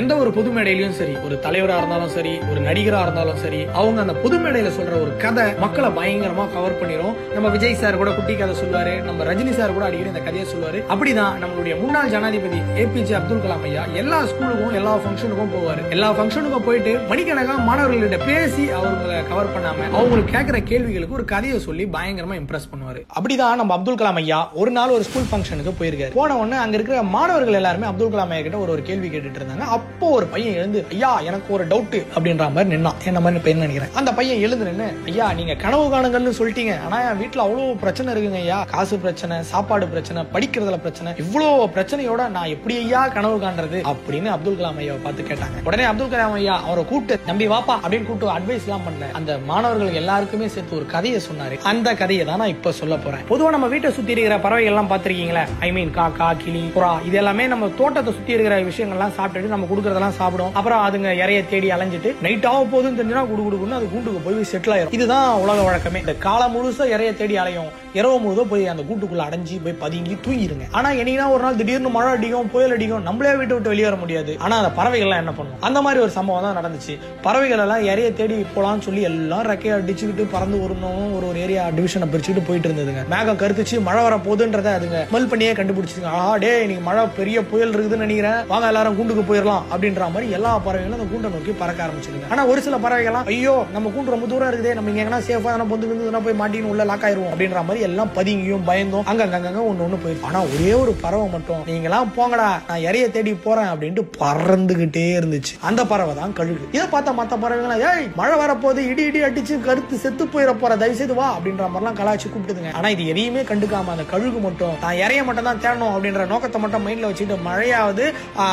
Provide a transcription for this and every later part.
எந்த ஒரு பொது மேடையிலும் சரி ஒரு தலைவரா இருந்தாலும் சரி ஒரு நடிகரா இருந்தாலும் சரி அவங்க அந்த பொது மேடையில சொல்ற ஒரு கதை மக்களை பயங்கரமா கவர் பண்ணிரும். நம்ம விஜய் சார் கூட குட்டி கதை சொல்லுவாரு நம்ம ரஜினி சார் கூட அடிக்கடி இந்த கதையை சொல்லுவாரு. அப்படிதான் நம்மளுடைய முன்னாள் ஜனாதிபதி ஏபிஜே அப்துல் கலாம் ஐயா எல்லா ஸ்கூலுக்கும் எல்லா ஃபங்க்ஷனுக்கும் போவாரு. எல்லா ஃபங்க்ஷனுக்கும் போயிட்டு மணிக்கணக்கா மாணவர்கள்ட்ட பேசி அவங்களை கவர் பண்ணாம அவங்களுக்கு கேட்கிற கேள்விகளுக்கு ஒரு கதையை சொல்லி பயங்கரமா இம்ப்ரெஸ் பண்ணுவாரு. அப்படிதான் நம்ம அப்துல் கலாம் ஐயா ஒரு நாள் ஒரு ஸ்கூல் ஃபங்க்ஷனுக்கு போயிருக்காரு. போன உடனே அங்க இருக்கிற மாணவர்கள் எல்லாருமே அப்துல் கலாம் ஐயா கிட்ட ஒரு ஒரு கேள்வி கேட்டுட்டு இருந்தாங்க. அப்போ ஒரு பையன் எழுந்து ஐயா எனக்கு ஒரு டவுட் அப்படின்ற மாதிரி நின்னான். என்ன மாதிரி பையன் நினைக்கிறேன். அந்த பையன் எழுந்து நின்னு ஐயா நீங்க கனவு காணுங்கள்னு சொல்லிட்டீங்க. ஆனா என் வீட்டுல அவ்வளவு பிரச்சனை இருக்குங்க ஐயா. காசு பிரச்சனை சாப்பாடு பிரச்சனை படிக்கிறதுல பிரச்சனை. இவ்வளவு பிரச்சனையோட நான் எப்படி ஐயா கனவு காண்றது? அப்படின்னு அப்துல் கலாம் ஐயாவை பார்த்து கேட்டாங்க. உடனே அப்துல் கலாம் ஐயா அவரை கூப்பிட்டு நம்பி வாப்பா அப்படின்னு கூப்பிட்டு அட்வைஸ் எல்லாம் பண்ண அந்த மாணவர்கள் எல்லாருக்குமே சேர்த்து ஒரு கதையை சொன்னாரு. அந்த கதையை தான் நான் இப்ப சொல்ல போறேன். பொதுவா நம்ம வீட்டை சுத்தி இருக்கிற பறவைகள் எல்லாம் பாத்திருக்கீங்களா ஐ மீன் காக்கா கிளி புறா இது எல்லாமே நம்ம தோட்டத்தை சுத்தி இருக்கிற விஷயங்கள்லாம் சாப்பிட்டுட்டு நம்ம கொடுக்கறதெல்லாம் சாப்பிடும். அப்புறம் அதுங்க இறைய தேடி அலைஞ்சிட்டு நைட் ஆக போதுன்னு தெரிஞ்சுனா குடு குடுக்குன்னு அது கூண்டுக்கு போய் செட்டில் ஆயிரும். இதுதான் உலக வழக்கமே. இந்த காலம் முழுசா இறைய தேடி அலையும். இரவு முழுதும் போய் அந்த கூட்டுக்குள்ள அடைஞ்சு போய் பதுங்கி தூங்கிருங்க. ஆனா என்னைக்குனா ஒரு நாள் திடீர்னு மழை அடிக்கும் புயல் அடிக்கும் நம்மளே வீட்டு விட்டு வெளியே வர முடியாது. ஆனா அந்த பறவைகள்லாம் என்ன பண்ணும்? அந்த மாதிரி ஒரு சம்பவம் தான் நடந்துச்சு. பறவைகள் எல்லாம் இறைய தேடி போலாம்னு சொல்லி எல்லாம் ரெக்கையை அடிச்சுக்கிட்டு பறந்து வரணும் ஒரு ஒரு ஏரியா டிவிஷனை பிரிச்சுட்டு போயிட்டு இருந்ததுங்க. மேகம் கருத்துச்சு மழை வர போதுன்றத அதுங்க மெல் பண்ணியே கண்டுபிடிச்சிருங்க ஆஹா டே இன்னைக்கு மழை பெரிய புயல் இருக்குதுன்னு நினைக்கிறேன். வாங்க எல்லாரும் கூண்டுக்கு போயிடலாம் அப்படின்ற மாதிரி எல்லா பறவைகளும் அந்த கூண்டை நோக்கி பறக்க ஆரம்பிச்சிருங்க ஆனா ஒரு சில பறவைகள்லாம் ஐயோ நம்ம கூண்டு ரொம்ப தூரம் இருக்குதே நம்ம இங்க எங்கன்னா சேஃபா தானே பொந்து விழுந்து போய் மாட்டின்னு உள்ள லாக் ஆயிருவோம். அப்படின்ற மாதிரி எல்லாம் பதுங்கியும் பயந்தும் அங்க அங்கங்க ஒண்ணு ஒண்ணு போயிடும் ஆனா ஒரே ஒரு பறவை மட்டும் நீங்க எல்லாம் போங்கடா நான் இறைய தேடி போறேன் அப்படின்ட்டு பறந்துகிட்டே இருந்துச்சு. அந்த பறவை தான் கழுகு. இதை பார்த்தா மத்த பறவைகள் ஏய் மழை வரப்போது இடி இடி அடிச்சு கருத்து செத்து போயிட போற தயவு செய்து வா அப்படின்ற மாதிரிலாம் கலாச்சி கூப்பிட்டுதுங்க. ஆனா இது எதையுமே கண்டுக்காம அந்த கழுகு மட்டும் நான் இறைய மட்டும் தான் தேடணும் அப்படின்ற நோக்கத்தை மட்டும் மைண்ட்ல வச்சுட்டு மழையாவது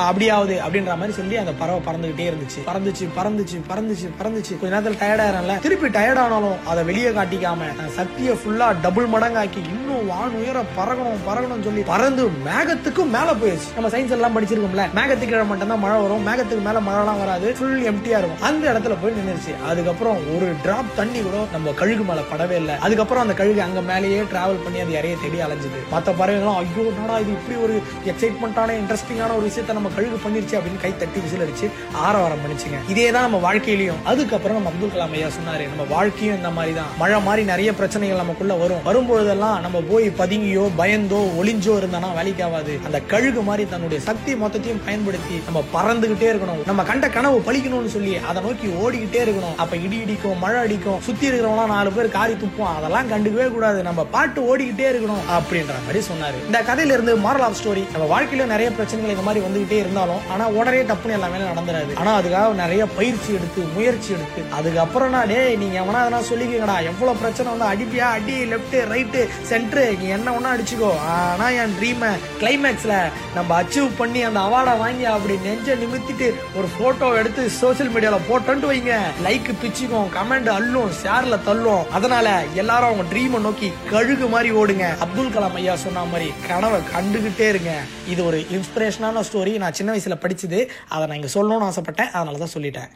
அப்படியாவது அப்படின்ற மாதிரி சொல்லி அந்த பறவை பறந்துகிட்டே இருந்துச்சு. பறந்துச்சு பறந்துச்சு பறந்துச்சு பறந்துச்சு. கொஞ்ச நேரத்தில் டயர்டாயிரம்ல திருப்பி டயர்ட் ஆனாலும் அதை வெளியே காட்டிக்காம நான் சக்தியை ஃபுல்லா டபுள் மடங்காக்கி இன்னும் வான் உயர பறக்கணும் பறக்கணும்னு சொல்லி பறந்து மேகத்துக்கும் மேல போயிடுச்சு நம்ம சயின்ஸ் எல்லாம் படிச்சிருக்கோம்ல. மேகத்துக்கு கீழே மட்டும் தான் மழை வரும். மேகத்துக்கு மேல மழைலாம் வராது. ஃபுல் எம்டியா இருக்கும். அந்த இடத்துல போய் நின்றுச்சு அதுக்கப்புறம் ஒரு டிராப் தண்ணி கூட நம்ம கழுகு மேல படவே இல்லை. அதுக்கப்புறம் அந்த கழுகு அங்க மேலேயே டிராவல் பண்ணி அந்த இறைய தேடி அலைஞ்சுது. மத்த பறவைகளும் ஐயோ நாடா இது? இப்படி ஒரு எக்ஸைட்மெண்ட்டான இன்ட்ரெஸ்டிங்கான ஒரு விஷயத்த நம்ம கழுகு பண்ணிருச்சு அப்படின்னு கை தட்டி விசில் அடிச்சு ஆரவாரம் பண்ணிச்சுங்க. இதே தான் நம்ம வாழ்க்கையிலையும். அதுக்கப்புறம் நம்ம அப்துல் கலாம் ஐயா சொன்னாரு நம்ம வாழ்க்கையும் இந்த மாதிரி தான் மழை மாதிரி நிறைய பிரச்சனைகள் நமக்குள்ள வரும். வரும்பொழுதெல்லாம் நம்ம போய் பதுங்கியோ பயந்தோ ஒளிஞ்சோ இருந்தானா வேலைக்கு ஆகாது. அந்த கழுகு மாதிரி தன்னுடைய சக்தி மொத்தத்தையும் பயன்படுத்தி நம்ம பறந்துகிட்டே இருக்கணும். நம்ம கண்ட கனவு பழிக்கணும்னு சொல்லி அதை நோக்கி ஓடிக்கிட்டே இருக்கணும். அப்ப இடி இடிக்கும் மழை அடிக்கும் சுத்தி இருக்கிறவங்க நாலு பேர் காரி துப்பும். அதெல்லாம் கண்டுக்கவே கூடாது. நம்ம பாட்டு ஓடிக்கிட்டே இருக்கணும் அப்படின்ற மாதிரி சொன்னாரு. இந்த கதையில இருந்து மாரல் ஆஃப் ஸ்டோரி நம்ம வாழ்க்கையில நிறைய பிரச்சனைகள் இந்த மாதிரி வந்துகிட்டே இருந்தாலும் ஆனா உடனே டப்புன்னு எல்லாமே நடந்துடாது ஆனா அதுக்காக நிறைய பயிற்சி எடுத்து முயற்சி எடுத்து அதுக்கப்புறம் நான் டேய் நீங்க எவனா அதெல்லாம் சொல்லிக்கங்கடா. எவ்வளவு பிரச்சனை வந்து அடிப்பியா? அடி லெப்ட் ரைட்டு சென்டர் நீ என்ன ஒண்ணா அடிச்சுக்கோ. ஆனா என் ட்ரீமை கிளைமேக்ஸ்ல நம்ம அச்சீவ் பண்ணி அந்த அவார்டை வாங்கி அப்படி நெஞ்ச நிமித்திட்டு ஒரு போட்டோ எடுத்து சோஷியல் மீடியால போட்டோன்ட்டு வைங்க. லைக் பிச்சுக்கும் கமெண்ட் அள்ளும் ஷேர்ல தள்ளும். அதனால எல்லாரும் அவங்க ட்ரீமை நோக்கி கழுகு மாதிரி ஓடுங்க. அப்துல் கலாம் ஐயா சொன்ன மாதிரி கனவை கண்டுகிட்டே இருங்க. இது ஒரு இன்ஸ்பிரேஷனான ஸ்டோரி நான் சின்ன வயசுல படிச்சது. அதை நான் இங்க சொல்லணும்னு ஆசைப்பட்டேன். அதனால தான் சொல்லிட்டேன்.